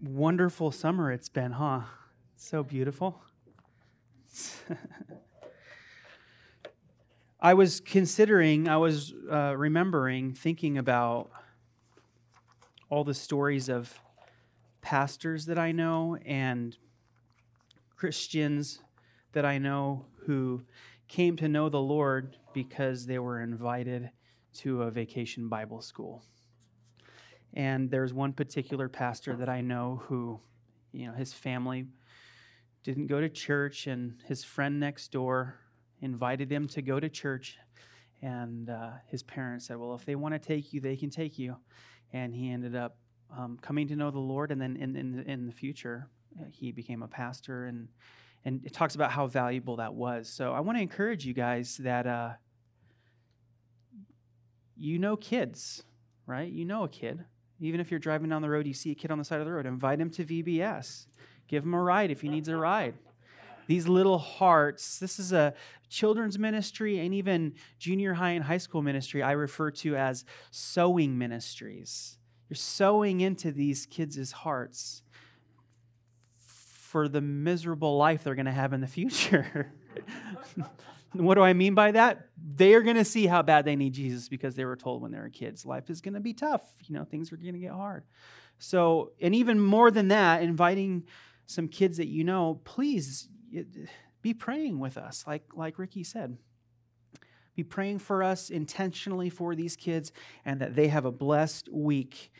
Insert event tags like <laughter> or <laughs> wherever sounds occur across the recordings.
Wonderful summer it's been, huh? So beautiful. <laughs> I was considering, I was uh, remembering, thinking about all the stories of pastors that I know and Christians that I know who came to know the Lord because they were invited to a vacation Bible school. And there's one particular pastor that I know who, you know, his family didn't go to church, and his friend next door invited him to go to church. And uh, his parents said, Well, if they want to take you, they can take you. And he ended up um, coming to know the Lord, and then in, in, in the future, uh, he became a pastor. And, and it talks about how valuable that was. So I want to encourage you guys that uh, you know kids, right? You know a kid. Even if you're driving down the road, you see a kid on the side of the road, invite him to VBS. Give him a ride if he needs a ride. These little hearts, this is a children's ministry and even junior high and high school ministry I refer to as sowing ministries. You're sowing into these kids' hearts for the miserable life they're going to have in the future. <laughs> what do I mean by that? They are going to see how bad they need Jesus because they were told when they were kids, life is going to be tough. You know, things are going to get hard. So, and even more than that, inviting some kids that you know, please be praying with us, like, like Ricky said. Be praying for us intentionally for these kids and that they have a blessed week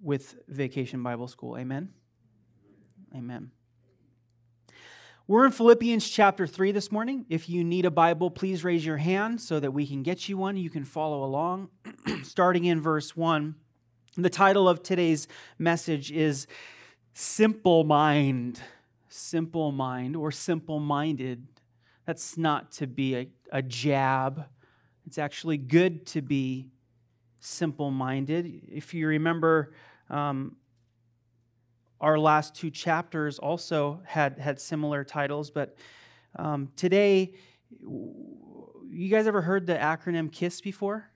with Vacation Bible School. Amen? Amen. We're in Philippians chapter 3 this morning. If you need a Bible, please raise your hand so that we can get you one. You can follow along. <clears throat> Starting in verse 1, the title of today's message is Simple Mind. Simple Mind or Simple Minded. That's not to be a, a jab, it's actually good to be simple minded. If you remember, um, our last two chapters also had had similar titles, but um, today, you guys ever heard the acronym KISS before?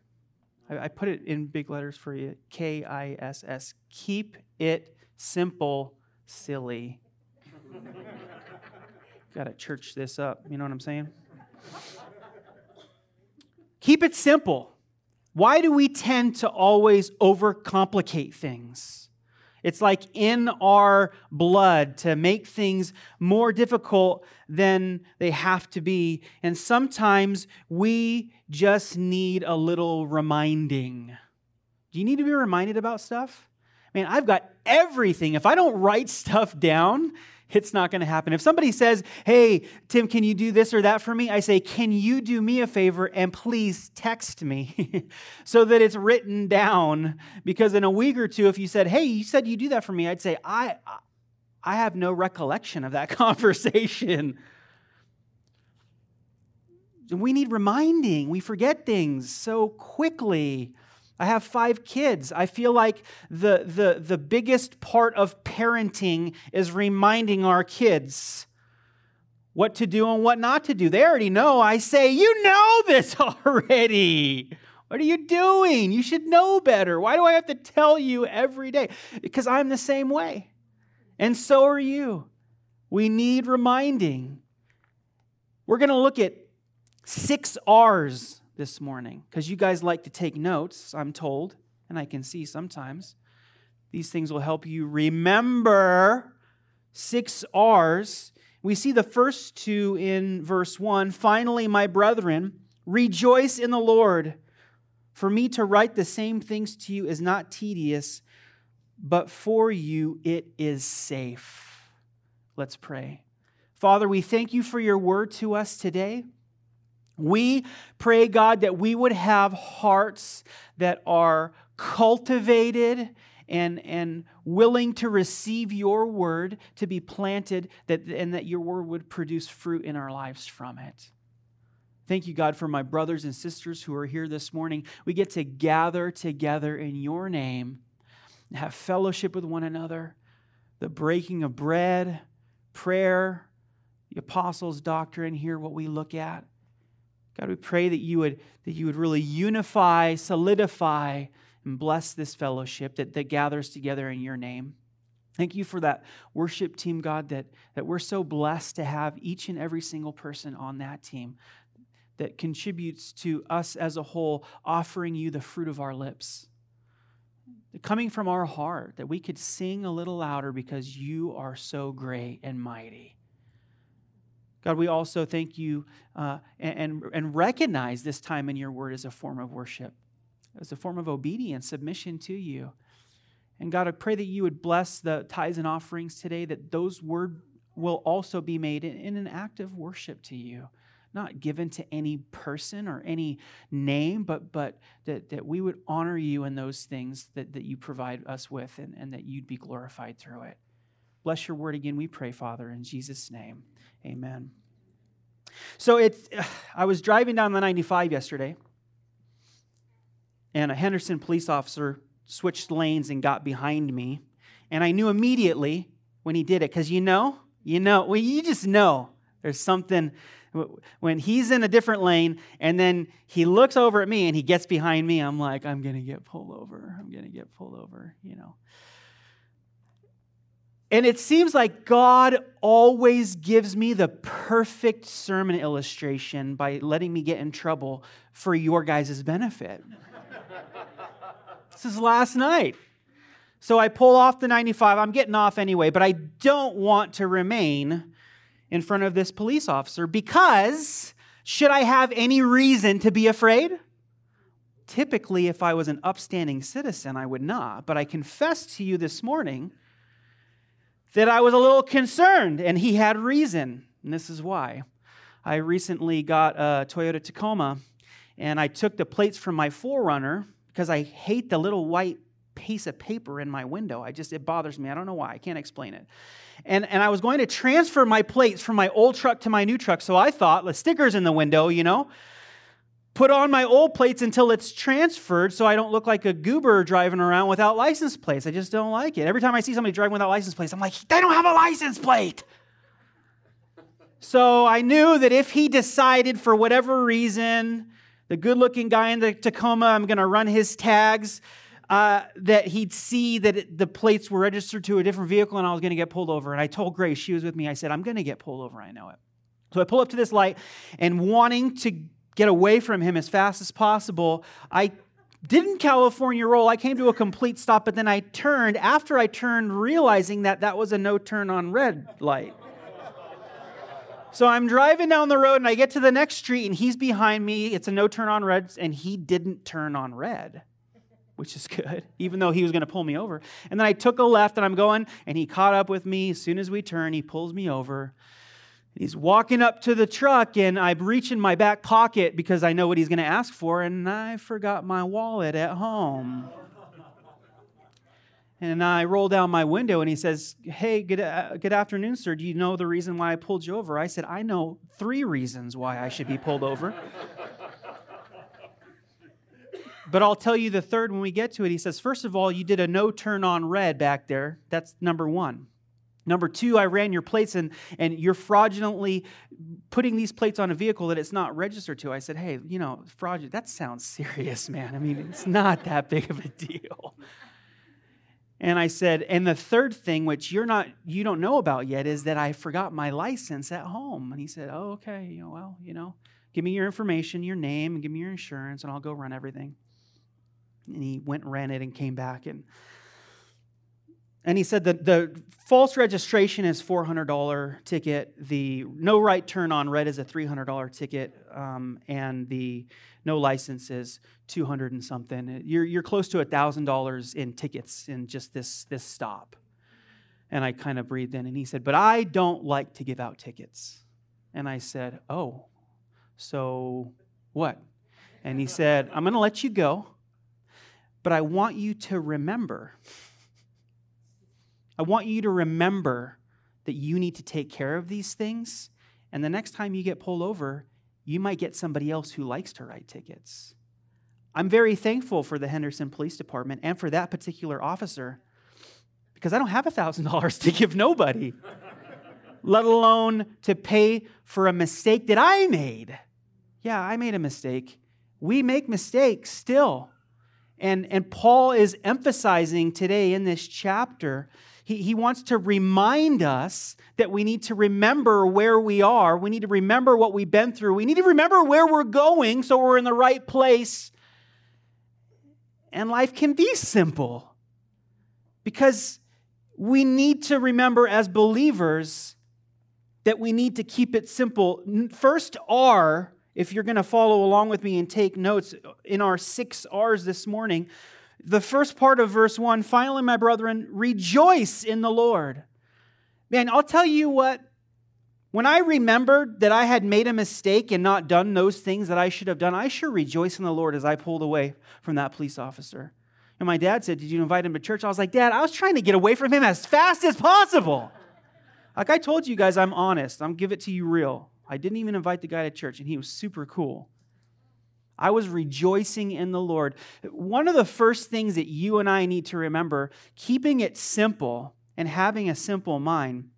I, I put it in big letters for you K I S S. Keep it simple, silly. <laughs> Got to church this up, you know what I'm saying? Keep it simple. Why do we tend to always overcomplicate things? It's like in our blood to make things more difficult than they have to be. And sometimes we just need a little reminding. Do you need to be reminded about stuff? Man, I've got everything. If I don't write <laughs> stuff down, it's not going to happen. If somebody says, Hey, Tim, can you do this or that for me? I say, Can you do me a favor and please text me <laughs> so that it's written down? Because in a week or two, if you said, Hey, you said you do that for me, I'd say, I, I have no recollection of that <laughs> conversation. We need reminding. We forget things so quickly. I have five kids. I feel like the, the, the biggest part of parenting is reminding our kids what to do and what not to do. They already know. I say, You know this <laughs> already. What are you doing? You should know better. Why do I have to tell you every day? Because I'm the same way. And so are you. We need reminding. We're going to look at six R's this morning because you guys like to take notes, I'm told, and I can see sometimes. These things will help you remember six R's. We see the first two in verse 1. Finally, my brethren, rejoice in the Lord. For me to write the same things to you is not tedious, but for you it is safe. Let's pray. Father, we thank you for your word to us today. We pray, God, that we would have hearts that are cultivated and, and willing to receive your word to be planted that, and that your word would produce fruit in our lives from it. Thank you, God, for my brothers and sisters who are here this morning. We get to gather together in your name, have fellowship with one another, the breaking of bread, prayer, the apostles' doctrine, here what we look at. God, we pray that you would, that you would really unify, solidify, and bless this fellowship that, that gathers together in your name. Thank you for that worship team, God, that, that we're so blessed to have each and every single person on that team that contributes to us as a whole offering you the fruit of our lips. Coming from our heart, that we could sing a little louder because you are so great and mighty. God, we also thank you uh, and, and recognize this time in your word as a form of worship, as a form of obedience, submission to you. And God, I pray that you would bless the tithes and offerings today, that those words will also be made in, in an act of worship to you not given to any person or any name, but, but that, that we would honor you in those things that, that you provide us with and, and that you'd be glorified through it. Bless your word again, we pray, Father, in Jesus' name. Amen. So it's, <sighs> I was driving down the 95 yesterday, and a Henderson police officer switched lanes and got behind me. And I knew immediately when he did it, because you know, you know, well, you just know there's something when he's in a different lane and then he looks over at me and he gets behind me, I'm like, I'm going to get pulled over. I'm going to get pulled over, you know. And it seems like God always gives me the perfect sermon illustration by letting me get in trouble for your guys' benefit. this is last night. So I pull off the 95. I'm getting off anyway, but I don't want to remain in front of this police officer because should I have any reason to be afraid? Typically, if I was an upstanding citizen, I would not. But I confess to you this morning that I was a little concerned, and he had reason. And this is why. I recently got a Toyota Tacoma, and I took the plates from my 4Runner because I hate the little white piece of paper in my window. I just, it bothers me. I don't know why. I can't explain it. And, and I was going to transfer my plates from my old truck to my new truck. So I thought, the stickers in the window, you know, put on my old plates until it's transferred so I don't look like a goober driving around without license plates. I just don't like it. Every time I see somebody driving without license plates, I'm like, they don't have a license plate. So I knew that if he decided for whatever reason, the good looking guy in the Tacoma, I'm going to run his tags uh, that he'd see that it, the plates were registered to a different vehicle and I was going to get pulled over. And I told Grace, she was with me, I said, I'm going to get pulled over. I know it. So I pull up to this light and wanting to get away from him as fast as possible, I didn't California roll. I came to a complete stop, but then I turned. After I turned, realizing that that was a no turn on red light. So I'm driving down the road and I get to the next street and he's behind me. It's a no turn on red, and he didn't turn on red which is good, <laughs> even though he was going to pull me over. And then I took a left and I'm going, and he caught up with me. As soon as we turn, he pulls me over. He's walking up to the truck, and I reach in my back pocket because I know what he's going to ask for, and I forgot my wallet at home. And I roll down my window, and he says, Hey, good, uh, good afternoon, sir. Do you know the reason why I pulled you over? I said, I know three reasons why I should be pulled over. But I'll tell you the third when we get to it. He says, First of all, you did a no turn on red back there. That's number one. Number two, I ran your plates and, and you're fraudulently putting these plates on a vehicle that it's not registered to. I said, hey, you know, fraudulent, that sounds <laughs> serious, man. I mean, it's not that big of a deal. And I said, and the third thing, which you're not, you don't know about yet, is that I forgot my license at home. And he said, oh, okay, you know, well, you know, give me your information, your name, and give me your insurance, and I'll go run everything. And he went and ran it and came back. And, and he said that the false registration is $400 ticket. The no right turn on red is a $300 ticket. Um, and the no license is 200 and something. You're, you're close to $1,000 in tickets in just this, this stop. And I kind of breathed in and he said, But I don't like to give out tickets. And I said, Oh, so what? And he said, I'm going to let you go but I want you to remember I want you to remember that you need to take care of these things. And the next time you get pulled over, you might get somebody else who likes to write tickets. I'm very thankful for the Henderson Police Department and for that particular officer because I don't have $1,000 to give nobody, let alone to pay for a mistake that I made. Yeah, I made a mistake. We make mistakes still. And, and Paul is emphasizing today in this chapter, he, he wants to remind us that we need to remember where we are. We need to remember what we've been through. We need to remember where we're going so we're in the right place. And life can be simple because we need to remember as believers that we need to keep it simple. First, R if you're going to follow along with me and take notes in our six R's this morning, the first part of verse one finally, my brethren, rejoice in the Lord. Man, I'll tell you what, when I remembered that I had made a mistake and not done those things that I should have done, I sure rejoice in the Lord as I pulled away from that police officer. And my dad said, Did you invite him to church? I was like, Dad, I was trying to get away from him as fast as possible. Like I told you guys, I'm honest. I'm give it to you real. I didn't even invite the guy to church, and he was super cool. I was rejoicing in the Lord. One of the first things that you and I need to remember, keeping it simple and having a simple mind,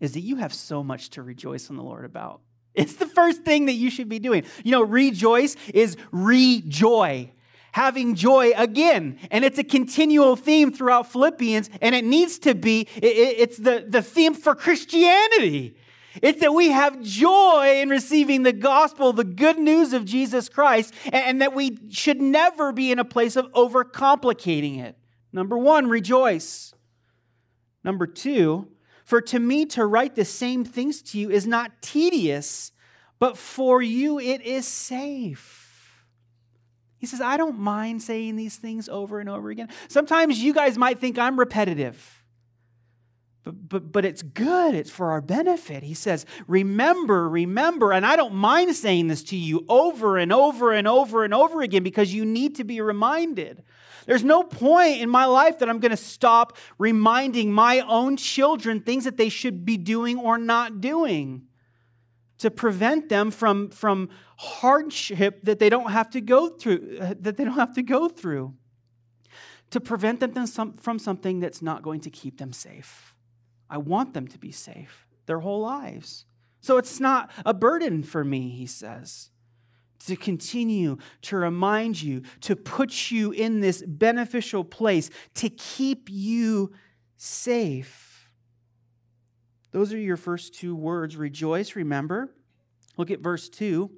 is that you have so much to rejoice in the Lord about. It's the first thing that you should be doing. You know, rejoice is rejoy having joy again. And it's a continual theme throughout Philippians, and it needs to be, it's the, the theme for Christianity. It's that we have joy in receiving the gospel, the good news of Jesus Christ, and that we should never be in a place of overcomplicating it. Number one, rejoice. Number two, for to me to write the same things to you is not tedious, but for you it is safe. He says, I don't mind saying these things over and over again. Sometimes you guys might think I'm repetitive. But, but, but it's good. It's for our benefit. He says, Remember, remember. And I don't mind saying this to you over and over and over and over again because you need to be reminded. There's no point in my life that I'm going to stop reminding my own children things that they should be doing or not doing to prevent them from, from hardship that they don't have to go through, uh, that they don't have to go through, to prevent them from something that's not going to keep them safe. I want them to be safe their whole lives. So it's not a burden for me, he says, to continue to remind you, to put you in this beneficial place, to keep you safe. Those are your first two words rejoice, remember. Look at verse 2.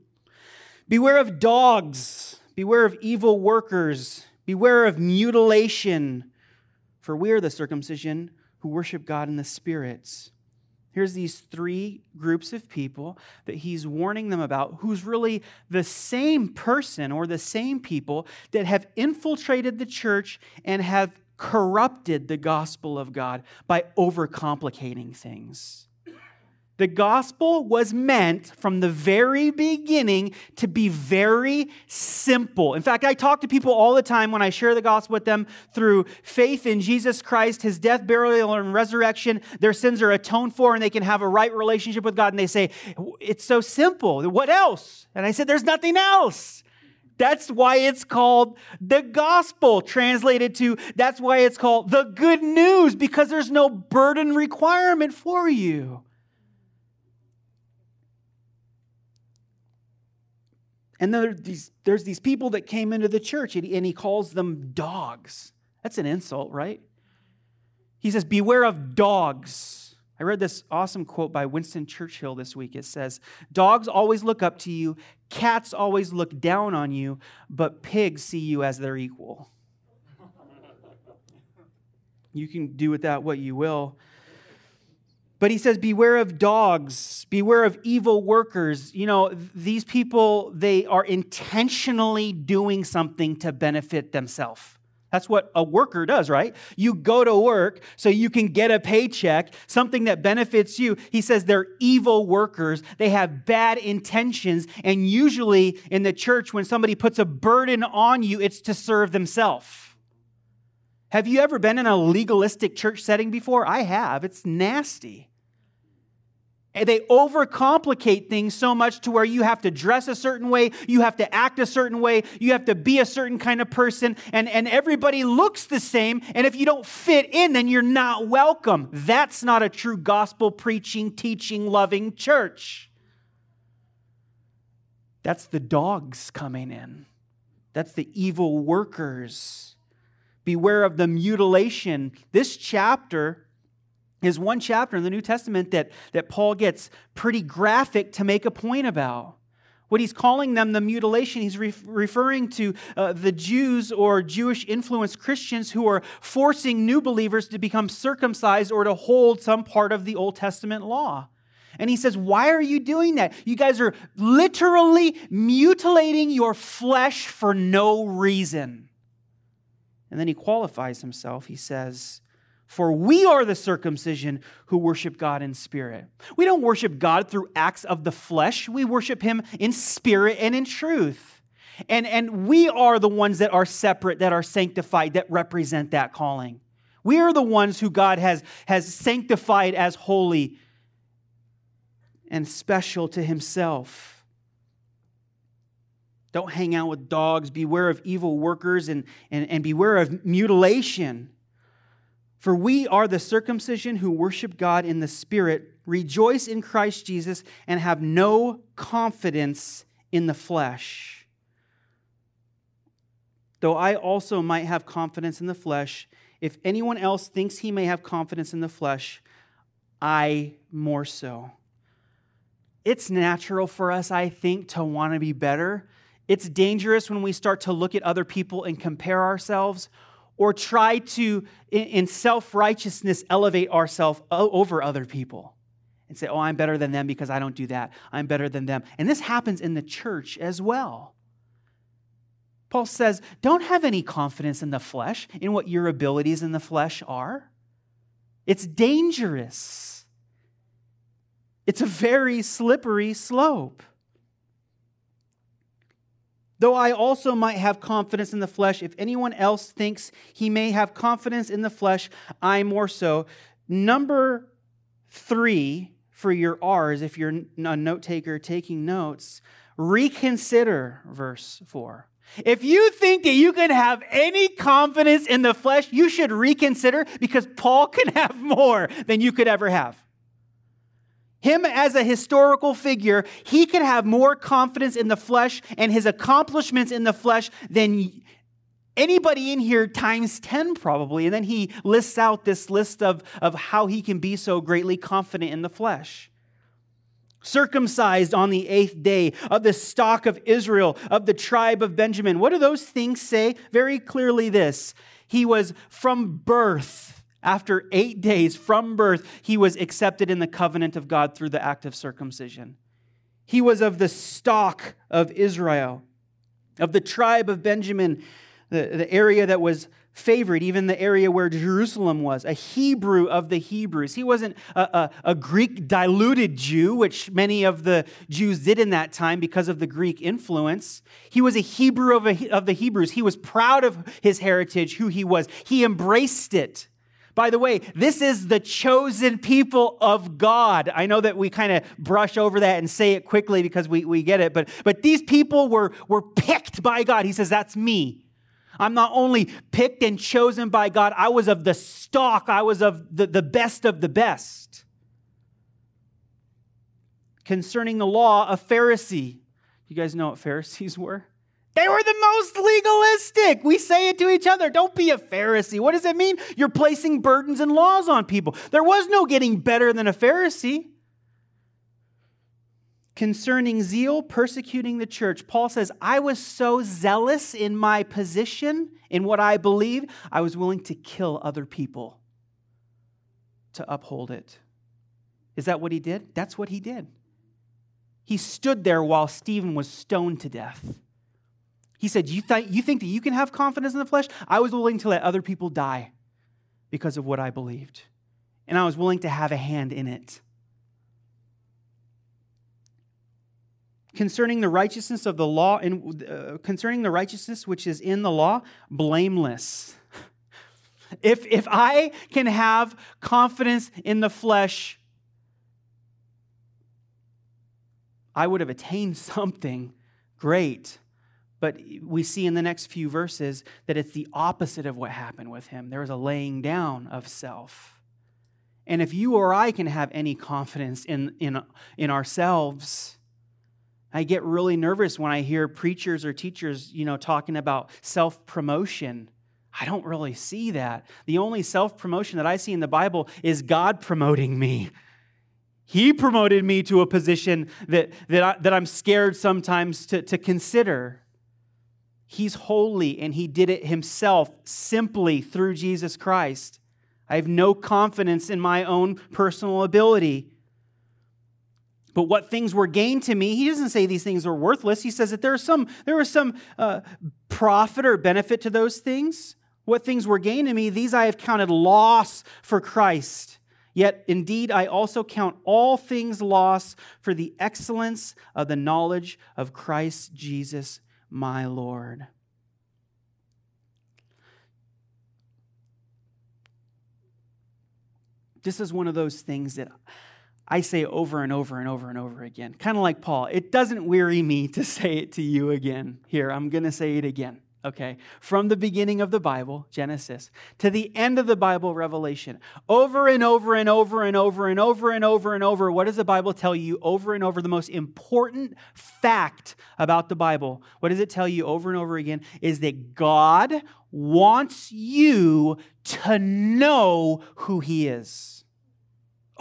Beware of dogs, beware of evil workers, beware of mutilation, for we are the circumcision who worship God in the spirits. Here's these three groups of people that he's warning them about, who's really the same person or the same people that have infiltrated the church and have corrupted the gospel of God by overcomplicating things. The gospel was meant from the very beginning to be very simple. In fact, I talk to people all the time when I share the gospel with them through faith in Jesus Christ, his death, burial, and resurrection. Their sins are atoned for and they can have a right relationship with God. And they say, It's so simple. What else? And I said, There's nothing else. That's why it's called the gospel, translated to, that's why it's called the good news, because there's no burden requirement for you. And then these, there's these people that came into the church, and he, and he calls them dogs. That's an insult, right? He says, Beware of dogs. I read this awesome quote by Winston Churchill this week. It says, Dogs always look up to you, cats always look down on you, but pigs see you as their equal. <laughs> you can do with that what you will. But he says, Beware of dogs, beware of evil workers. You know, these people, they are intentionally doing something to benefit themselves. That's what a worker does, right? You go to work so you can get a paycheck, something that benefits you. He says they're evil workers. They have bad intentions. And usually in the church, when somebody puts a burden on you, it's to serve themselves. Have you ever been in a legalistic church setting before? I have. It's nasty. They overcomplicate things so much to where you have to dress a certain way, you have to act a certain way, you have to be a certain kind of person, and, and everybody looks the same. And if you don't fit in, then you're not welcome. That's not a true gospel preaching, teaching, loving church. That's the dogs coming in, that's the evil workers. Beware of the mutilation. This chapter is one chapter in the New Testament that, that Paul gets pretty graphic to make a point about. What he's calling them the mutilation, he's re- referring to uh, the Jews or Jewish influenced Christians who are forcing new believers to become circumcised or to hold some part of the Old Testament law. And he says, Why are you doing that? You guys are literally mutilating your flesh for no reason. And then he qualifies himself. He says, for we are the circumcision who worship God in spirit. We don't worship God through acts of the flesh, we worship Him in spirit and in truth. And, and we are the ones that are separate, that are sanctified, that represent that calling. We are the ones who God has, has sanctified as holy and special to Himself. Don't hang out with dogs. Beware of evil workers and, and, and beware of mutilation. For we are the circumcision who worship God in the Spirit, rejoice in Christ Jesus, and have no confidence in the flesh. Though I also might have confidence in the flesh, if anyone else thinks he may have confidence in the flesh, I more so. It's natural for us, I think, to want to be better. It's dangerous when we start to look at other people and compare ourselves or try to, in self righteousness, elevate ourselves over other people and say, oh, I'm better than them because I don't do that. I'm better than them. And this happens in the church as well. Paul says, don't have any confidence in the flesh, in what your abilities in the flesh are. It's dangerous. It's a very slippery slope. Though I also might have confidence in the flesh, if anyone else thinks he may have confidence in the flesh, I more so. Number three for your R's, if you're a note taker taking notes, reconsider verse 4. If you think that you can have any confidence in the flesh, you should reconsider because Paul can have more than you could ever have him as a historical figure, he could have more confidence in the flesh and his accomplishments in the flesh than anybody in here times 10 probably. And then he lists out this list of, of how he can be so greatly confident in the flesh. Circumcised on the eighth day of the stock of israel of the tribe of benjamin. What do those things say? Very clearly this. He was from birth after eight days from birth, he was accepted in the covenant of God through the act of circumcision. He was of the stock of Israel, of the tribe of Benjamin, the, the area that was favored, even the area where Jerusalem was, a Hebrew of the Hebrews. He wasn't a, a, a, Greek diluted Jew, which many of the Jews did in that time because of the Greek influence. He was a Hebrew of, a, of the Hebrews. He was proud of his heritage, who he was. He embraced it. By the way, this is the chosen people of God. I know that we kind of brush over that and say it quickly because we, we get it, but, but these people were, were picked by God. He says, That's me. I'm not only picked and chosen by God, I was of the stock, I was of the, the best of the best. Concerning the law, a Pharisee. You guys know what Pharisees <laughs> were? They were the most legalistic. We say it to each other. Don't be a Pharisee. What does it mean? You're placing burdens and laws on people. There was no getting better than a Pharisee. Concerning zeal, persecuting the church, Paul says, I was so zealous in my position, in what I believe, I was willing to kill other people to uphold it. Is that what he did? That's what he did. He stood there while Stephen was stoned to death. He said, you, th- you think that you can have confidence in the flesh? I was willing to let other people die because of what I believed. And I was willing to have a hand in it. Concerning the righteousness of the law, and uh, concerning the righteousness which is in the law, blameless. <laughs> If, if I can have confidence in the flesh, I would have attained <laughs> something great. But we see in the next few verses that it's the opposite of what happened with him. There was a laying down of self. And if you or I can have any confidence in, in, in ourselves, I get really nervous when I hear preachers or teachers, you know, talking about self-promotion. I don't really see that. The only self-promotion that I see in the Bible is God promoting me. He promoted me to a position that, that, I, that I'm scared sometimes to, to consider. He's holy and he did it himself simply through Jesus Christ. I have no confidence in my own personal ability. But what things were gained to me, he doesn't say these things are worthless. He says that there, are some, there was some uh, profit or benefit to those things. What things were gained to me, these I have counted loss for Christ. Yet indeed, I also count all things loss for the excellence of the knowledge of Christ Jesus my Lord. This is one of those things that I say over and over and over and over again. Kind of like Paul. It doesn't weary me to <laughs> say it to you again. Here, I'm going to say it again. Okay, from the beginning of the Bible, Genesis, to the end of the Bible, Revelation, over and over and over and over and over and over and over. What does the Bible tell you over and over? The most important fact about the Bible, what does it tell you over and over again? Is that God wants you to know who He is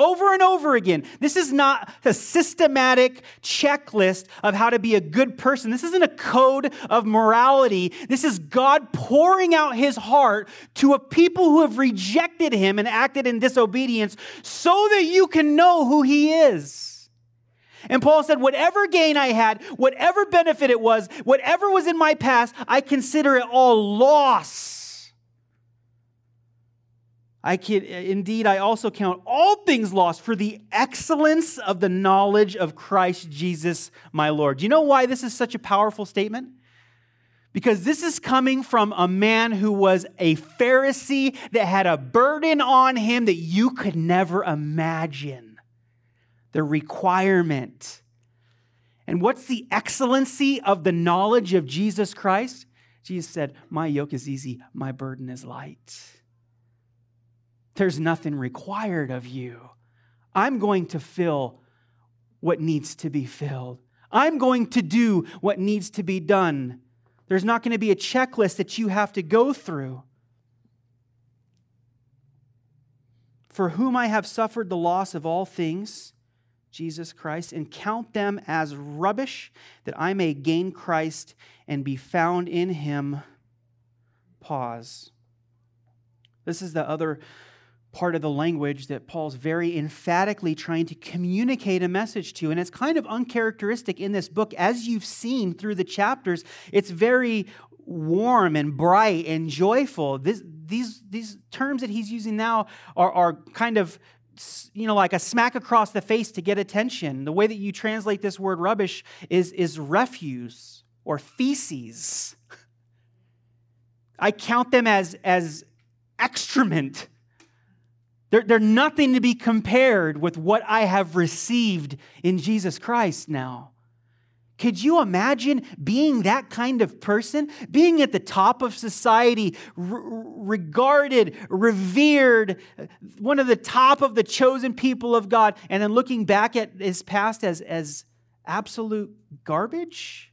over and over again. This is not a systematic checklist of how to be a good person. This isn't a code of morality. This is God pouring out his heart to a people who have rejected him and acted in disobedience so that you can know who he is. And Paul said, Whatever gain I had, whatever benefit it was, whatever was in my past, I consider it all loss I can indeed I also count all things lost for the excellence of the knowledge of Christ Jesus my Lord. Do you know why this is such a powerful statement? Because this is coming from a man who was a Pharisee that had a burden on him that you could never imagine. The requirement. And what's the excellency of the knowledge of Jesus Christ? Jesus said, My yoke is easy, my burden is light. There's nothing required of you. I'm going to fill what needs to be filled. I'm going to do what needs to be done. There's not going to be a checklist that you have to go through. For whom I have suffered the loss of all things, Jesus Christ, and count them as rubbish, that I may gain Christ and be found in him. Pause. This is the other part of the language that Paul's very emphatically trying to communicate a message to. And it's kind of uncharacteristic in this book, as you've seen through the chapters. It's very warm and bright and joyful. This, these, these terms that he's using now are, are kind of you know like a smack across the face to get attention the way that you translate this word rubbish is is refuse or feces <laughs> i count them as as excrement they're, they're nothing to be compared with what I have received in Jesus Christ now. Could you imagine being that kind of person? Being at the top of society, regarded, revered, one of the top of the chosen people of God, and then looking back at his past as, as absolute garbage?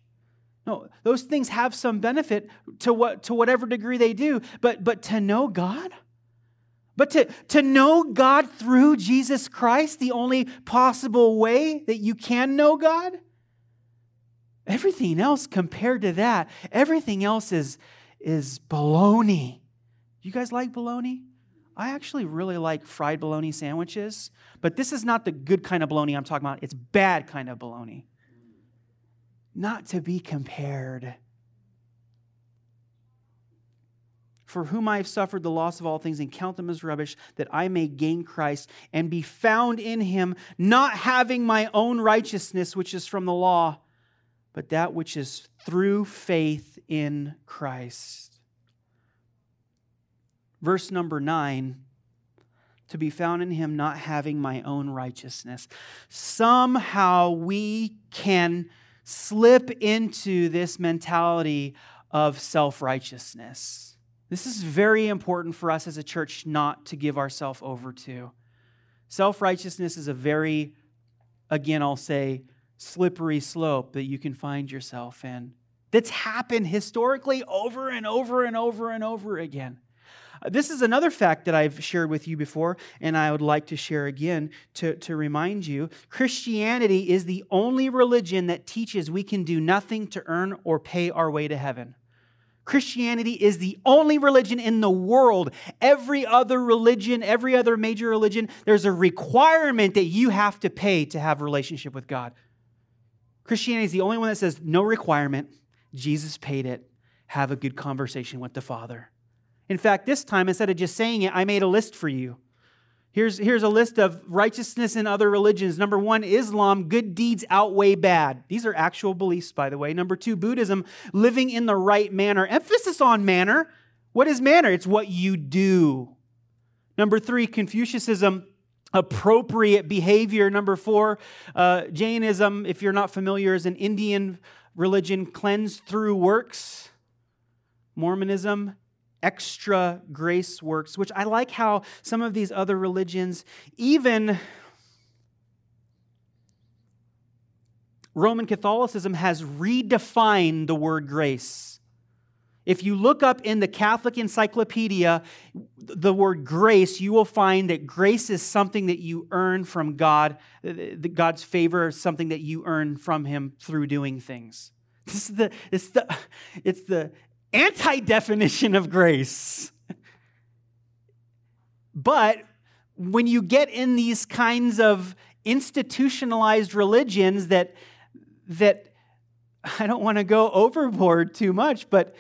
No, those things have some benefit to, what, to whatever degree they do, but, but to know God? But to, to know God through Jesus Christ, the only possible way that you can know God, everything else compared to that, everything else is, is baloney. You guys like bologna? I actually really like fried bologna sandwiches, but this is not the good kind of bologna I'm talking about. It's bad kind of bologna. Not to be compared for whom I have suffered the loss of all things and count them as rubbish, that I may gain Christ and be found in him, not having my own righteousness, which is from the law, but that which is through faith in Christ. Verse number nine to be found in him not having my own righteousness. Somehow we can slip into this mentality of self righteousness. This is very important for us as a church not to give ourselves over to. Self righteousness is a very, again, I'll say, slippery slope that you can find yourself in. That's happened historically over and over and over and over again. This is another fact that I've shared with you before, and I would like to share again to, to remind you. Christianity is the only religion that teaches we can do nothing to earn or pay our way to heaven. Christianity is the only religion in the world. Every other religion, every other major religion, there's a requirement that you have to pay to have a relationship with God. Christianity is the only one that says no requirement. Jesus paid it. Have a good conversation with the Father. In fact, this time, instead of just saying it, I made a list for you. Here's, here's a list of righteousness in other religions. Number one, Islam, good deeds outweigh bad. These are actual beliefs, by the way. Number two, Buddhism, living in the right manner. Emphasis on manner. What is manner? It's what you do. Number three, Confucianism, appropriate behavior. Number four, uh, Jainism, if you're not familiar, is an Indian religion cleansed through works. Mormonism, extra grace works, which I like how some of these other religions, even Roman Catholicism, has redefined the word grace. If you look up in the Catholic Encyclopedia the word grace, you will find that grace is something that you earn from God. God's favor is something that you earn from Him through doing things. This is the, it's the, it's the anti definition of grace. But when you get in these kinds of institutionalized religions that, that I don't want to go overboard too much, but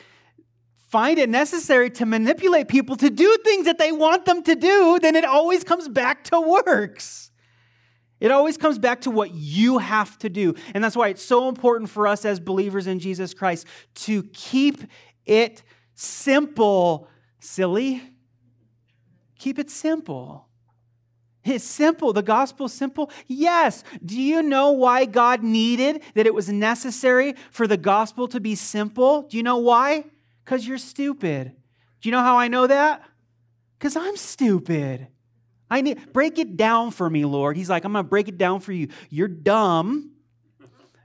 find it necessary to manipulate people to do things that they want them to do, then it always comes back to works. It always comes back to what you have to do. And that's why it's so important for us as believers in Jesus Christ to keep it simple, silly. Keep it simple. It's simple. The gospel's simple. Yes. Do you know why God needed that it was necessary for the gospel to be simple? Do you know why? Because you're stupid. Do you know how I know that? Because I'm stupid. I need break it down for me, Lord. He's like, I'm gonna break it down for you. You're dumb.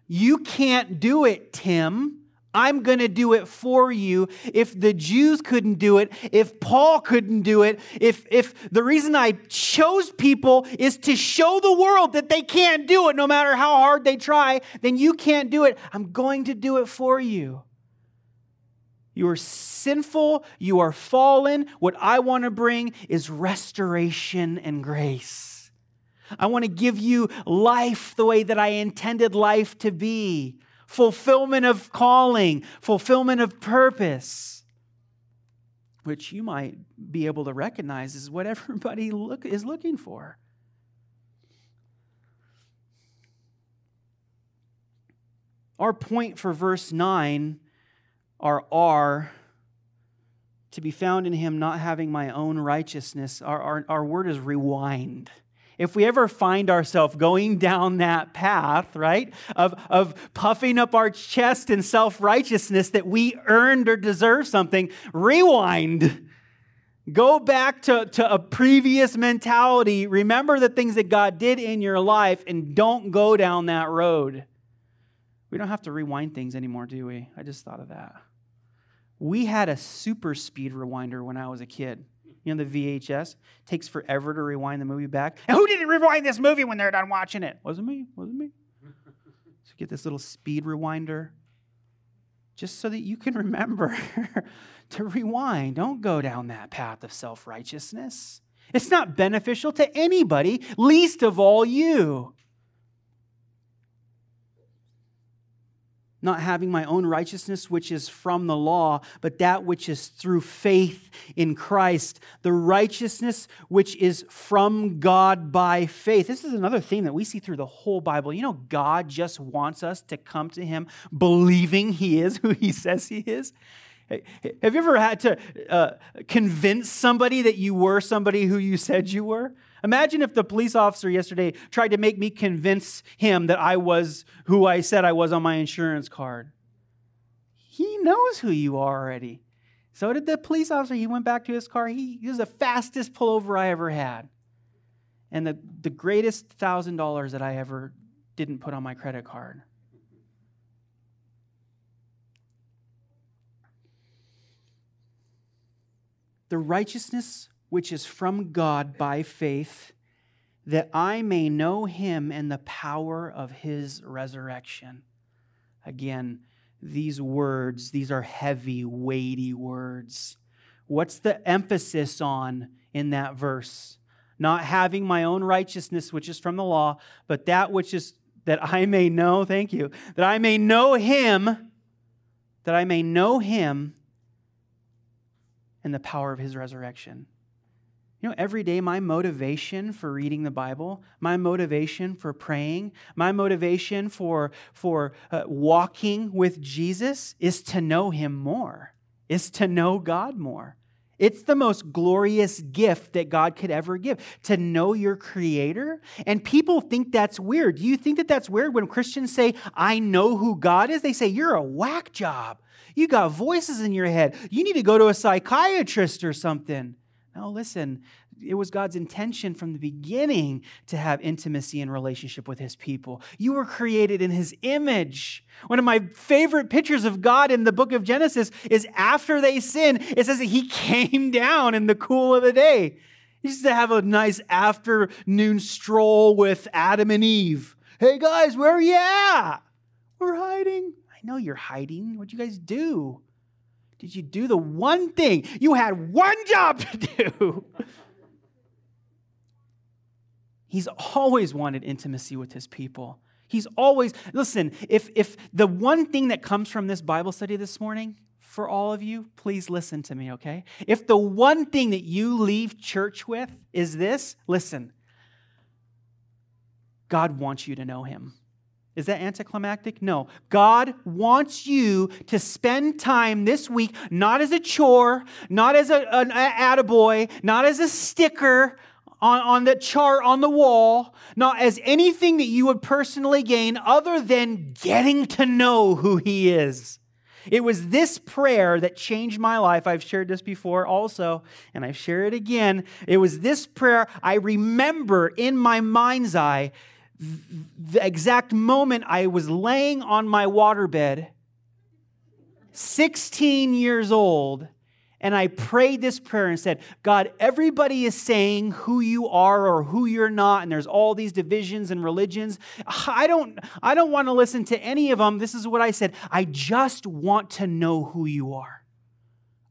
You can't do it, Tim. I'm going to do it for you. If the Jews couldn't do it, if Paul couldn't do it, if, if the reason I chose people is to show the world that they can't do it no matter how hard they try, then you can't do it. I'm going to do it for you. You are sinful, you are fallen. What I want to bring is restoration and grace. I want to give you life the way that I intended life to be fulfillment of calling, fulfillment of purpose, which you might be able to recognize is what <laughs> everybody look, is looking for. Our point for verse 9, our R, to be found in him not having my own righteousness, our, our, our word is rewind if we ever find ourselves going down that path, right, of, of puffing up our chest in self righteousness that we earned or deserve something, rewind. Go back to, to a previous mentality. Remember the things that God did in your life and don't go down that road. We don't have to rewind things anymore, do we? I just thought of that. We had a super speed rewinder when I was a kid you know, the VHS. takes forever to rewind the movie back. And who didn't rewind this movie when they're done watching it? Wasn't me. Wasn't me. <laughs> so get this little speed rewinder just so that you can remember <laughs> to rewind. Don't go down that path of self righteousness. It's not beneficial to anybody, least of all you. Not having my own righteousness, which is from the law, but that which is through faith in Christ, the righteousness which is from God by faith. This is another theme that we see through the whole Bible. You know, God just wants us to come to Him believing He is who He says He is. Have you ever had to uh, convince somebody that you were somebody who you said you were? Imagine if the police officer yesterday tried to make me convince him that I was who I said I was on my insurance card. He knows who you are already. So did the police officer. He went back to his car. He, he was the fastest pullover I ever had. And the, the greatest $1,000 that I ever didn't put on my credit card. The righteousness which is from God by faith, that I may know him and the power of his resurrection. Again, these words, these are heavy, weighty words. What's the emphasis on in that verse? Not having my own righteousness, which is from the law, but that which is that I may know, thank you, that I may know him, that I may know him and the power of his resurrection. You know, every day, my motivation for reading the Bible, my motivation for praying, my motivation for, for uh, walking with Jesus is to know Him more, is to know God more. It's the most glorious gift that God could ever give to know your Creator. And people think that's weird. Do you think that that's weird when Christians say, I know who God is? They say, You're a whack job. You got voices in your head. You need to go to a psychiatrist or something. No, listen, it was God's intention from the beginning to have intimacy and relationship with his people. You were created in his image. One of my favorite pictures of God in the book of Genesis is after they sin, it says that he <laughs> came down in the cool of the day. He used to have a nice afternoon stroll with Adam and Eve. Hey guys, where are you at? We're hiding. I know you're hiding. What'd you guys do? Did you do the one thing? You had one job to do. <laughs> He's always wanted intimacy with his people. He's always, listen, if, if the one thing that comes from this Bible study this morning, for all of you, please listen to me, okay? If the one thing that you leave church with is this, listen, God wants you to know him. Is that anticlimactic? No. God wants you to spend time this week, not as a chore, not as a, an attaboy, not as a sticker on, on the chart on the wall, not as anything that you would personally gain other than getting to know who He is. It was this prayer that changed my life. I've shared this before also, and I share it again. It was this prayer I remember in my mind's eye the exact moment I was laying on my waterbed, 16 years old, and I prayed this prayer and said, God, everybody is saying who you are or who you're not, and there's all these divisions and religions. I don't, I don't want to listen to any of them. This is what I said. I just want to know who you are.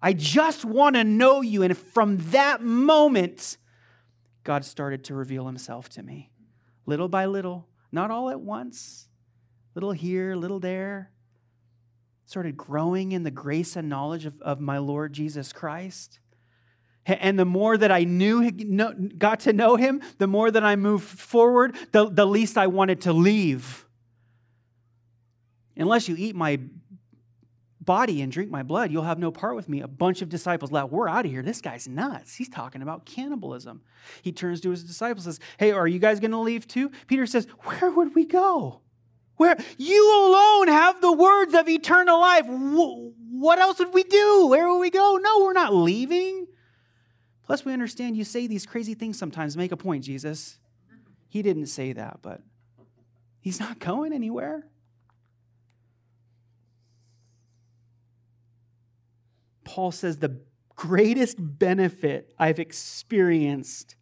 I just want to know you. And from that moment, God started to reveal himself to me, little by little, not all at once, little here, little there started growing in the grace and knowledge of, of my Lord Jesus Christ. And the more that I knew, got to know him, the more that I moved forward, the, the least I wanted to leave. Unless you eat my body and drink my blood, you'll have no part with me. A bunch of disciples left. We're out of here. This guy's nuts. He's talking about cannibalism. He turns to his disciples says, Hey, are you guys going to leave too? Peter says, Where would we go? Where you alone have the words of eternal life. What else would we do? Where would we go? No, we're not leaving. Plus, we understand you say these crazy things sometimes. Make a point, Jesus. He didn't say that, but he's not going anywhere. Paul says the greatest benefit I've experienced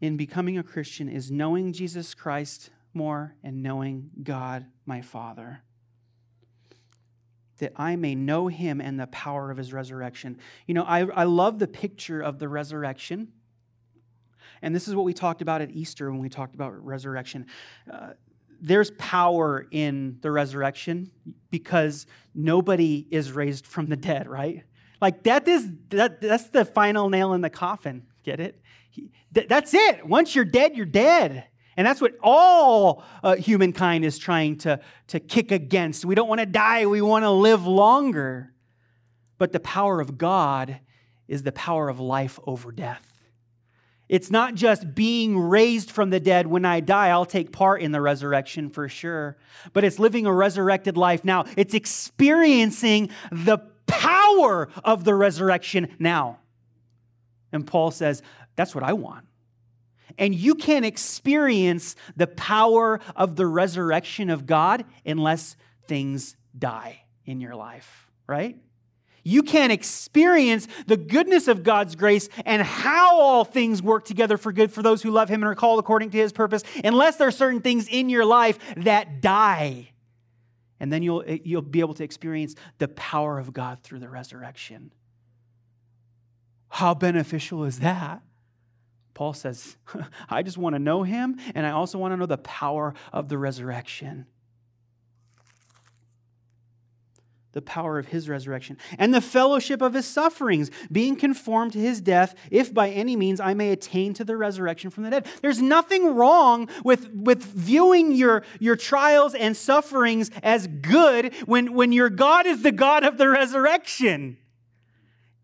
in becoming a Christian is knowing Jesus Christ more and knowing God my Father. That I may know him and the power of his resurrection. You know, I, I love the picture of the resurrection. And this is what we talked about at Easter when we talked about resurrection. Uh, there's power in the resurrection because nobody is raised from the dead, right? Like that is that that's the final nail in the coffin. Get it? He, th- that's it. Once you're dead, you're dead. And that's what all uh, humankind is trying to, to kick against. We don't want to die, we want to live longer. But the power of God is the power of life over death. It's not just being raised from the dead. When I die, I'll take part in the resurrection for sure. But it's living a resurrected life now. It's experiencing the power of the resurrection now. And Paul says, That's what I want. And you can't experience the power of the resurrection of God unless things die in your life, right? You can't experience the goodness of God's grace and how all things work together for good for those who love Him and are called according to His purpose unless there are certain things in your life that die. And then you'll, you'll be able to experience the power of God through the resurrection. How beneficial is that? Paul says, <laughs> I just want to know him, and I also want to know the power of the resurrection. The power of his resurrection and the fellowship of his sufferings, being conformed to his death, if by any means I may attain to the resurrection from the dead. There's nothing wrong with, with viewing your, your trials and sufferings as good when, when your God is the God of the resurrection.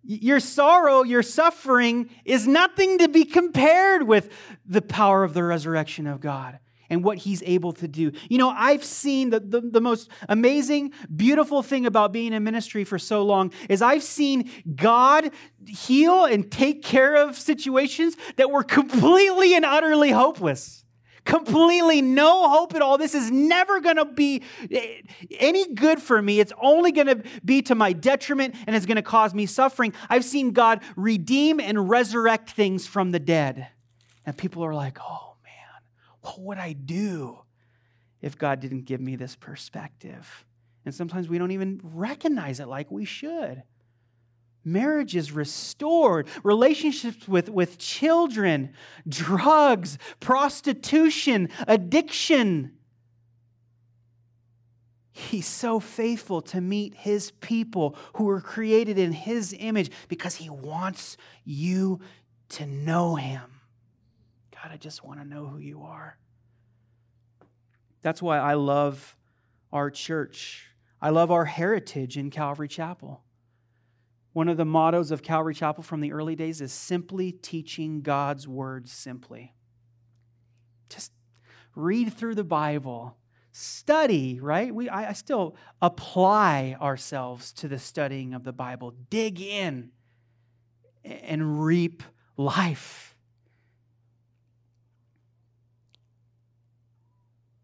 Your sorrow, your suffering is nothing to be compared with the power of the resurrection of God and what he's able to do. You know, I've seen the, the, the, most amazing, beautiful thing about being in ministry for so long is I've seen God heal and take care of situations that were completely and utterly hopeless completely no hope at all. This is never going to be eh, any good for me. It's only going to be to my detriment and it's going to cause me suffering. I've seen God redeem and resurrect things from the dead. And people are like, oh what would I do if God didn't give me this perspective? And sometimes we don't even recognize it like we should. Marriage is restored. Relationships with, with children, drugs, prostitution, addiction. He's so faithful to meet his people who were created in his image because he wants you to know him. God, I just want to know who you are. That's why I love our church. I love our heritage in Calvary Chapel. One of the mottos of Calvary Chapel from the early days is simply teaching God's word simply. Just read through the Bible, study, right? We, I, I still apply ourselves to the studying of the Bible, dig in and reap life.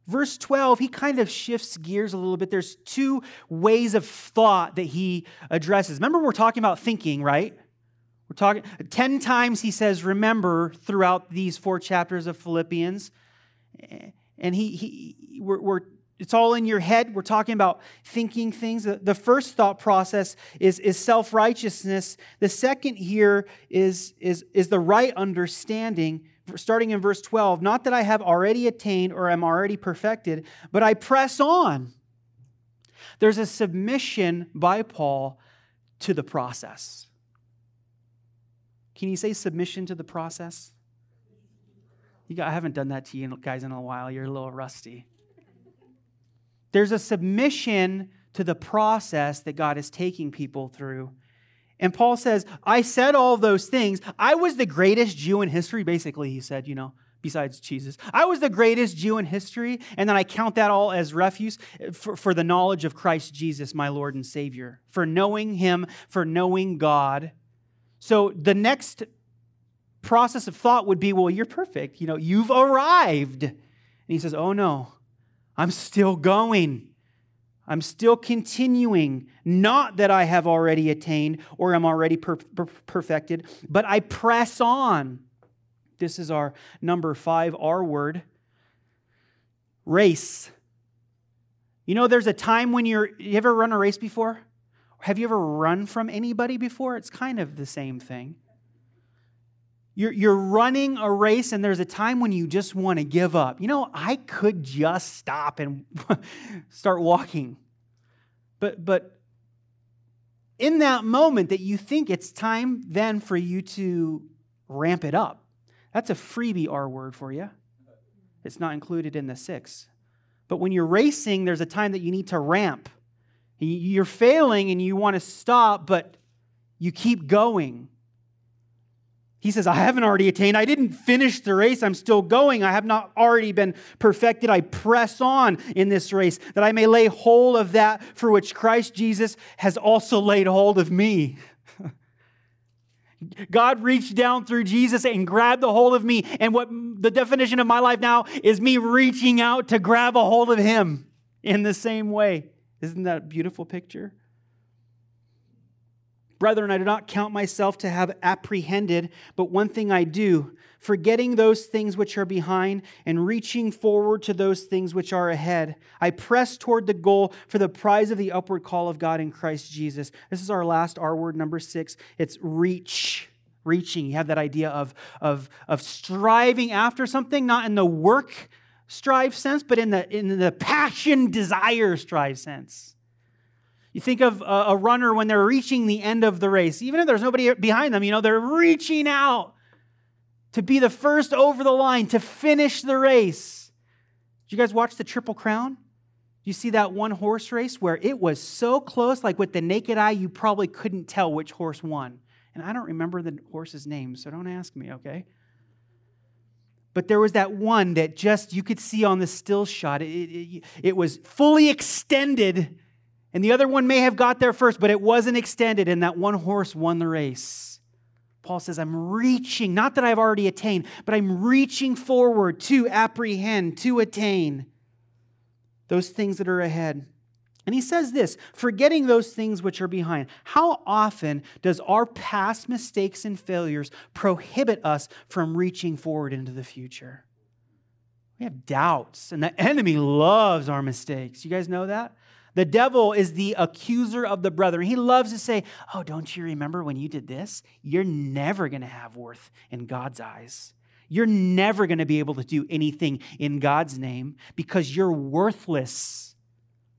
Verse 12, he kind of shifts gears a little bit. There's two ways of thought that he addresses. Remember, we're talking about thinking, right? We're talking 10 times he says remember throughout these four chapters of Philippians. And he, he we're, we're it's all in your head. We're talking about thinking things. The first thought process is, is self righteousness. The second here is, is, is the right understanding starting in verse 12, not that I have already attained or am already perfected, but I press on. There's a submission by Paul to the process. Can you say submission to the process? Got, I haven't done that to you guys in a while. You're a little rusty. There's a submission to the process that God is taking people through. And Paul says, I said all those things. I was the greatest Jew in history. Basically, he said, you know, besides Jesus. I was the greatest Jew in history, and then I count that all as refuse for, for the knowledge of Christ Jesus, my Lord and Savior, for knowing him, for knowing God. So the next process of thought would be, well, you're perfect. You know, you've arrived. And he says, oh no, I'm still going. I'm still continuing, not that I have already attained or am already per- per- perfected, but I press on. This is our number five R word race. You know, there's a time when you're, you ever run a race before? Have you ever run from anybody before? It's kind of the same thing. You're, you're running a race, and there's a time when you just want to give up. You know, I could just stop and <laughs> start walking. But, but in that moment that you think it's time then for you to ramp it up, that's a freebie R word for you. It's not included in the six. But when you're racing, there's a time that you need to ramp. You're failing and you want to stop, but you keep going. He says, I haven't already attained. I didn't finish the race. I'm still going. I have not already been perfected. I press on in this race that I may lay hold of that for which Christ Jesus has also laid hold of me. <laughs> God reached down through Jesus and grabbed a hold of me. And what the definition of my life now is me reaching out to grab a hold of him in the same way. Isn't that a beautiful picture? Brethren, I do not count myself to have apprehended, but one thing I do, forgetting those things which are behind and reaching forward to those things which are ahead. I press toward the goal for the prize of the upward call of God in Christ Jesus. This is our last R word, number six. It's reach. Reaching. You have that idea of, of, of striving after something, not in the work strive sense, but in the, in the passion, desire strive sense. You think of a, runner when they're reaching the end of the race, even if there's nobody behind them, you know, they're reaching out to be the first over the line, to finish the race. Did you guys watch the Triple Crown? You see that one horse race where it was so close, like with the naked eye, you probably couldn't tell which horse won. And I don't remember the horse's name, so don't ask me, okay? But there was that one that just you could see on the still shot. It, it, it, was fully extended, and the other one may have got there first, but it wasn't extended, and that one horse won the race. Paul says, I'm reaching, not that I've already attained, but I'm reaching forward to apprehend, to attain those things that are ahead. And he says this forgetting those things which are behind. How often does our past mistakes and failures prohibit us from reaching forward into the future? We have doubts, and the enemy loves our mistakes. You guys know that? The devil is the accuser of the brethren. He loves to say, Oh, don't you remember when you did this? You're never going to have worth in God's eyes. You're never going to be able to do anything in God's name because you're worthless.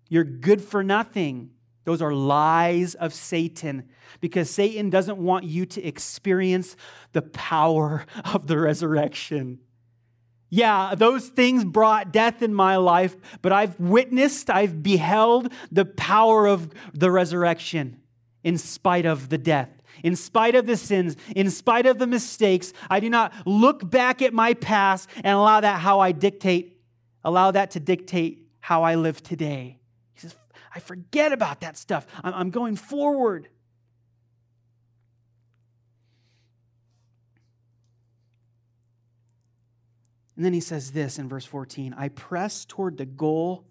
You're good for nothing. Those are lies of Satan because Satan doesn't want you to experience the power of the resurrection. Yeah, those things brought death in my life, but I've witnessed, I've beheld the power of the resurrection in spite of the death. In spite of the sins, in spite of the mistakes, I do not look back at my past and allow that how I dictate, allow that to dictate how I live today. He says, I forget about that stuff. I'm going forward. And then he says this in verse 14 I press toward the goal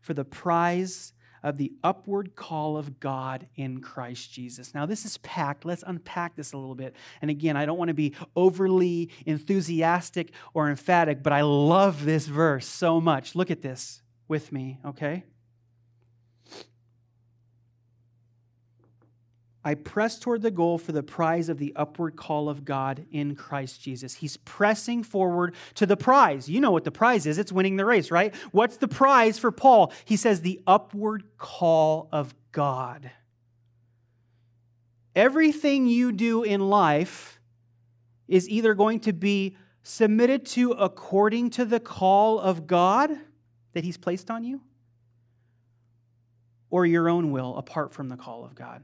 for the prize of the upward call of God in Christ Jesus. Now, this is packed. Let's unpack this a little bit. And again, I don't want to be overly enthusiastic or emphatic, but I love this verse so much. Look at this with me, okay? I press toward the goal for the prize of the upward call of God in Christ Jesus. He's pressing forward to the prize. You know what the prize is it's winning the race, right? What's the prize for Paul? He says, the upward call of God. Everything you do in life is either going to be submitted to according to the call of God that He's placed on you, or your own will apart from the call of God.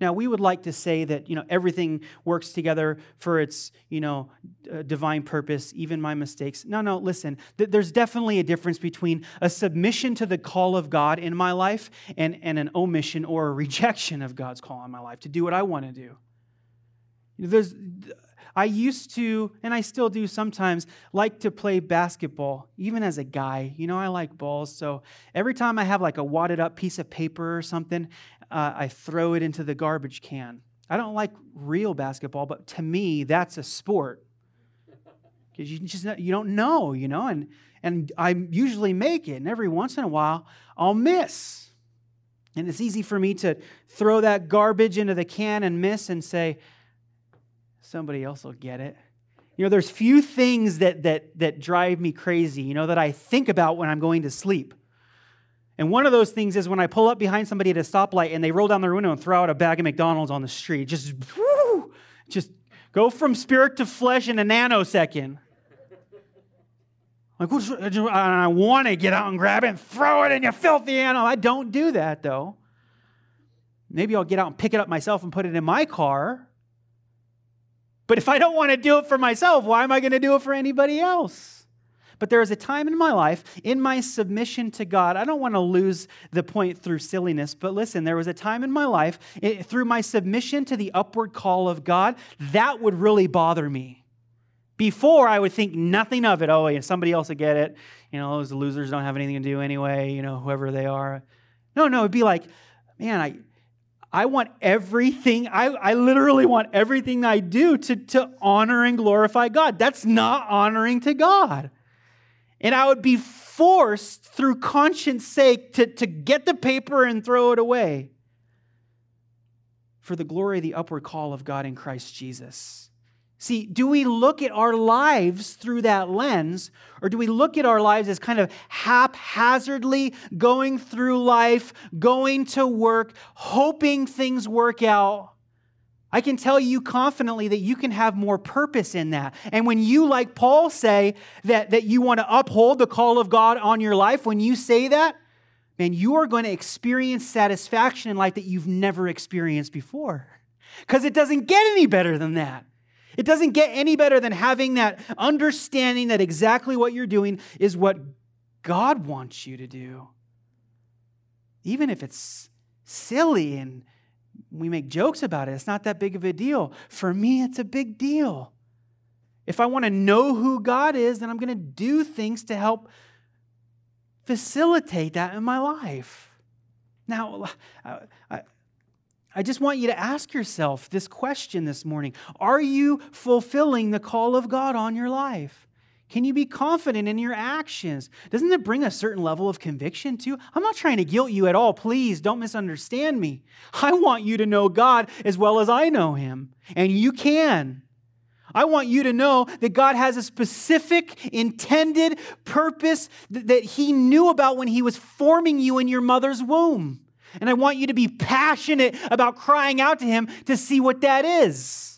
Now, we would like to say that, you know, everything works together for its, you know, uh, divine purpose, even my mistakes. No, no, listen. Th- there's definitely a difference between a submission to the call of God in my life and, and an omission or a <laughs> rejection of God's call in my life to do what I want to do. There's, I used to, and I still do sometimes, like to play basketball, even as a guy. You know, I like balls. So every time I have like a wadded up piece of paper or something, uh, I throw it into the garbage can. I don't like real basketball, but to me, that's a sport because you just you don't know, you know, and and I usually make it, and every once in a while I'll miss, and it's easy for me to throw that garbage into the can and miss and say, somebody else will get it. You know, there's few things that that that drive me crazy, you know, that I think about when I'm going to sleep. And one of those things is when I pull up behind somebody at a stoplight and they roll down their window and throw out a bag of McDonald's on the street. Just, just go from spirit to flesh in a nanosecond. Like, I want to get out and grab it and throw it in, your filthy animal. I don't do that, though. maybe I'll get out and pick it up myself and put it in my car. But if I don't want to do it for myself, why am I going to do it for anybody else? But there is a time in my life, in my submission to God, I don't want to lose the point through silliness, but listen, there was a time in my life, it, through my submission to the upward call of God, that would really bother me. Before, I would think nothing of it. Oh, yeah, somebody else would get it. You know, those losers don't have anything to do anyway, you know, whoever they are. No, no, it'd be like, man, I, I want everything, I, I literally want everything I do to, to honor and glorify God. That's not honoring to God. And I would be forced through conscience sake to, to get the paper and throw it away for the glory of the upward call of God in Christ Jesus. See, do we look at our lives through that lens, or do we look at our lives as kind of haphazardly going through life, going to work, hoping things work out? I can tell you confidently that you can have more purpose in that. And when you, like Paul, say that, that you want to uphold the call of God on your life, when you say that, man, you are going to experience satisfaction in life that you've never experienced before. Because it doesn't get any better than that. It doesn't get any better than having that understanding that exactly what you're doing is what God wants you to do. Even if it's silly and we make jokes about it, it's not that big of a deal. For me, it's a big deal. If I want to know who God is, then I'm going to do things to help facilitate that in my life. Now, I, just want you to ask yourself this question this morning Are you fulfilling the call of God on your life? Can you be confident in your actions? Doesn't it bring a certain level of conviction too? I'm not trying to guilt you at all. Please don't misunderstand me. I want you to know God as well as I know Him, and you can. I want you to know that God has a specific, intended purpose that He knew about when He was forming you in your mother's womb. And I want you to be passionate about crying out to Him to see what that is.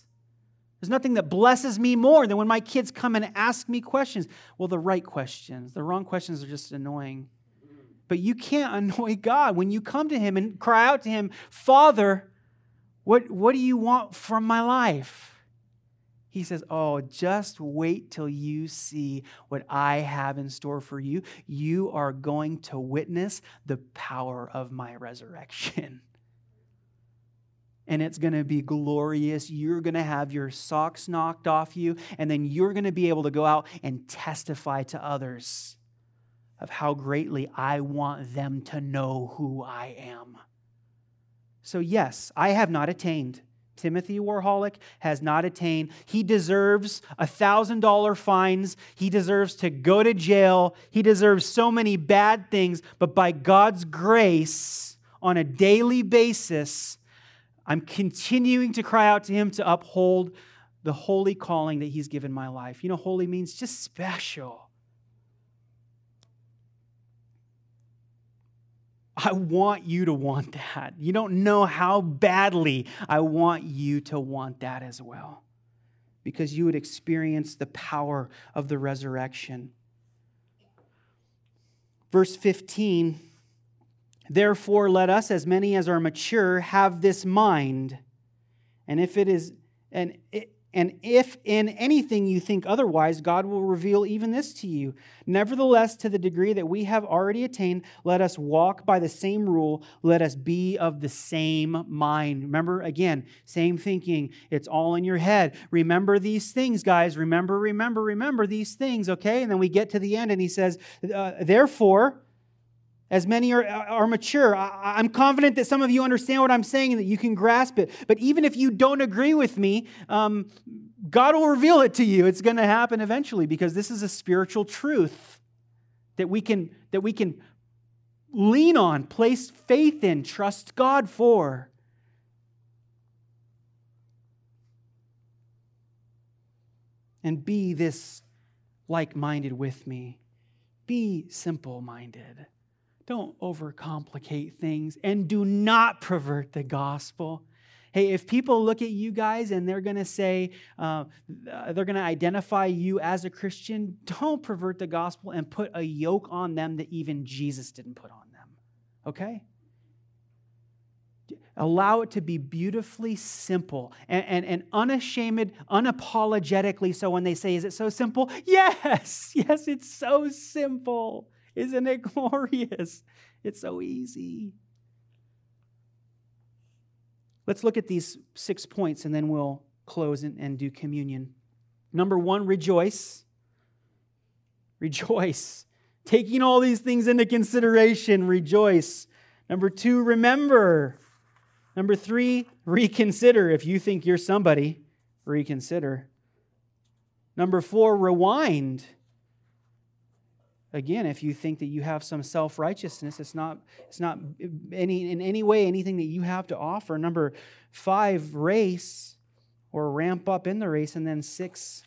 There's nothing that blesses me more than when my kids come and ask me questions. Well, the right questions. The wrong questions are just annoying. But you can't <laughs> annoy God. When you come to Him and cry out to Him, Father, what, what do you want from my life? He says, Oh, just wait till you see what I have in store for you. You are going to witness the power of my resurrection. <laughs> And it's going to be glorious. You're going to have your socks knocked off you, and then you're going to be able to go out and testify to others of how greatly I want them to know who I am. So, yes, I have not attained Timothy Warholic has not attained. He deserves a $1,000 fines. He deserves to go to jail. He deserves so many bad things. But by God's grace, on a daily basis, I'm continuing to cry out to Him to uphold the holy calling that He's given my life. You know, holy means just special. I want you to want that. You don't know how badly I want you to want that as well. Because you would experience the power of the resurrection. Verse 15 Therefore, let us, as many as are mature, have this mind. And if it is, and and if in anything you think otherwise, God will reveal even this to you. Nevertheless, to the degree that we have already attained, let us walk by the same rule. Let us be of the same mind. Remember, again, same thinking. It's all in your head. Remember these things, guys. Remember, remember, remember these things, okay? And then we get to the end and he says, uh, Therefore, as many are, are mature. I, am confident that some of you understand what I'm saying and that you can grasp it. But even if you don't agree with me, um, God will reveal it to you. It's going to happen eventually because this is a spiritual truth that we can, that we can lean on, place faith in, trust God for. And be this like minded with me. Be simple minded. Don't overcomplicate things and do not pervert the gospel. Hey, if people look at you guys and they're going to say, uh, they're going to identify you as a Christian, don't pervert the gospel and put a yoke on them that even Jesus didn't put on them. Okay? Allow it to be beautifully simple and, and, and unashamed, unapologetically so when they say, Is it so simple? Yes, <laughs> yes, it's so simple. Isn't it glorious? It's so easy. Let's look at these six points and then we'll close and, and do communion. Number one, rejoice. Rejoice. Taking all these things into consideration, rejoice. Number two, remember. Number three, reconsider. If you think you're somebody, reconsider. Number four, rewind. Again, if you think that you have some self righteousness, it's not, it's not any, in any way anything that you have to offer. Number five, race or ramp up in the race. And then six,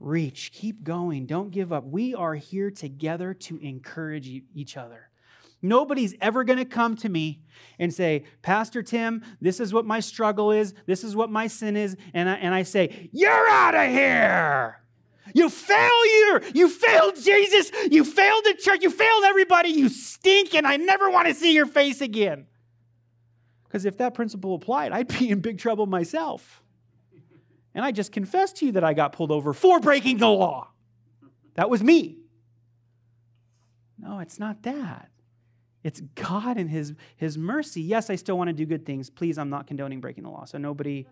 reach. Keep going. Don't give up. We are here together to encourage each other. Nobody's ever going to come to me and say, Pastor Tim, this is what my struggle is, this is what my sin is. And I, and I say, You're out of here. You failure. You failed Jesus. You failed the church. You failed everybody. You stink, and I never want to see your face again. Because if that principle applied, I'd be in big trouble myself. And I just confessed to you that I got pulled over for breaking the law. That was me. No, it's not that. It's God and His, His mercy. Yes, I still want to do good things. Please, I'm not condoning breaking the law. So nobody.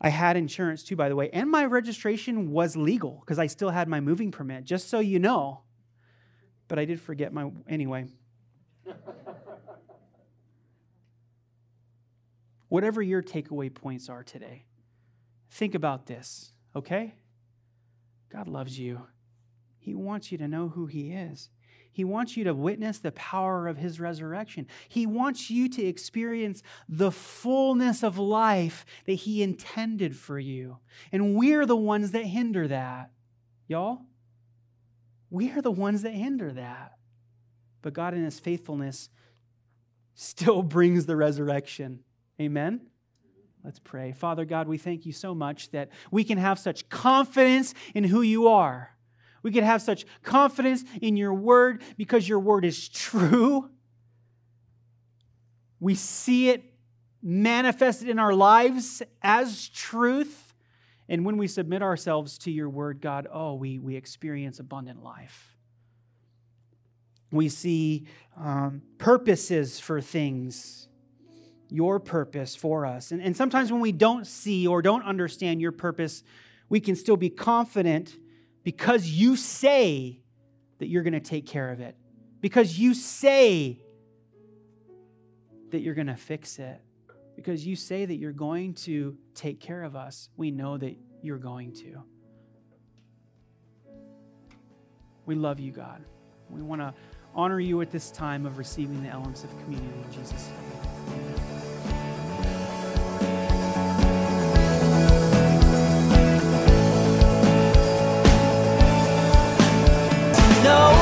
I had insurance too, by the way, and my registration was legal because I still had my moving permit, just so you know. But I did forget my. Anyway. <laughs> Whatever your takeaway points are today, think about this, okay? God loves you. He wants you to know who He is. He wants you to witness the power of his resurrection. He wants you to experience the fullness of life that he intended for you. And we're the ones that hinder that. Y'all? We are the ones that hinder that. But God, in his faithfulness, still <laughs> brings the resurrection. Amen? Let's pray. Father God, we thank you so much that we can have such confidence in who you are. We could have such confidence in your word because your word is true. We see it manifested in our lives as truth. And when we submit ourselves to your word, God, oh, we, we experience abundant life. We see um, purposes for things, your purpose for us. And, and sometimes when we don't see or don't understand your purpose, we can still be confident because you say that you're going to take care of it, because you say that you're going to fix it, because you say that you're going to take care of us, we know that you're going to. We love you, God. We want to honor you at this time of receiving the elements of communion in Jesus' name. know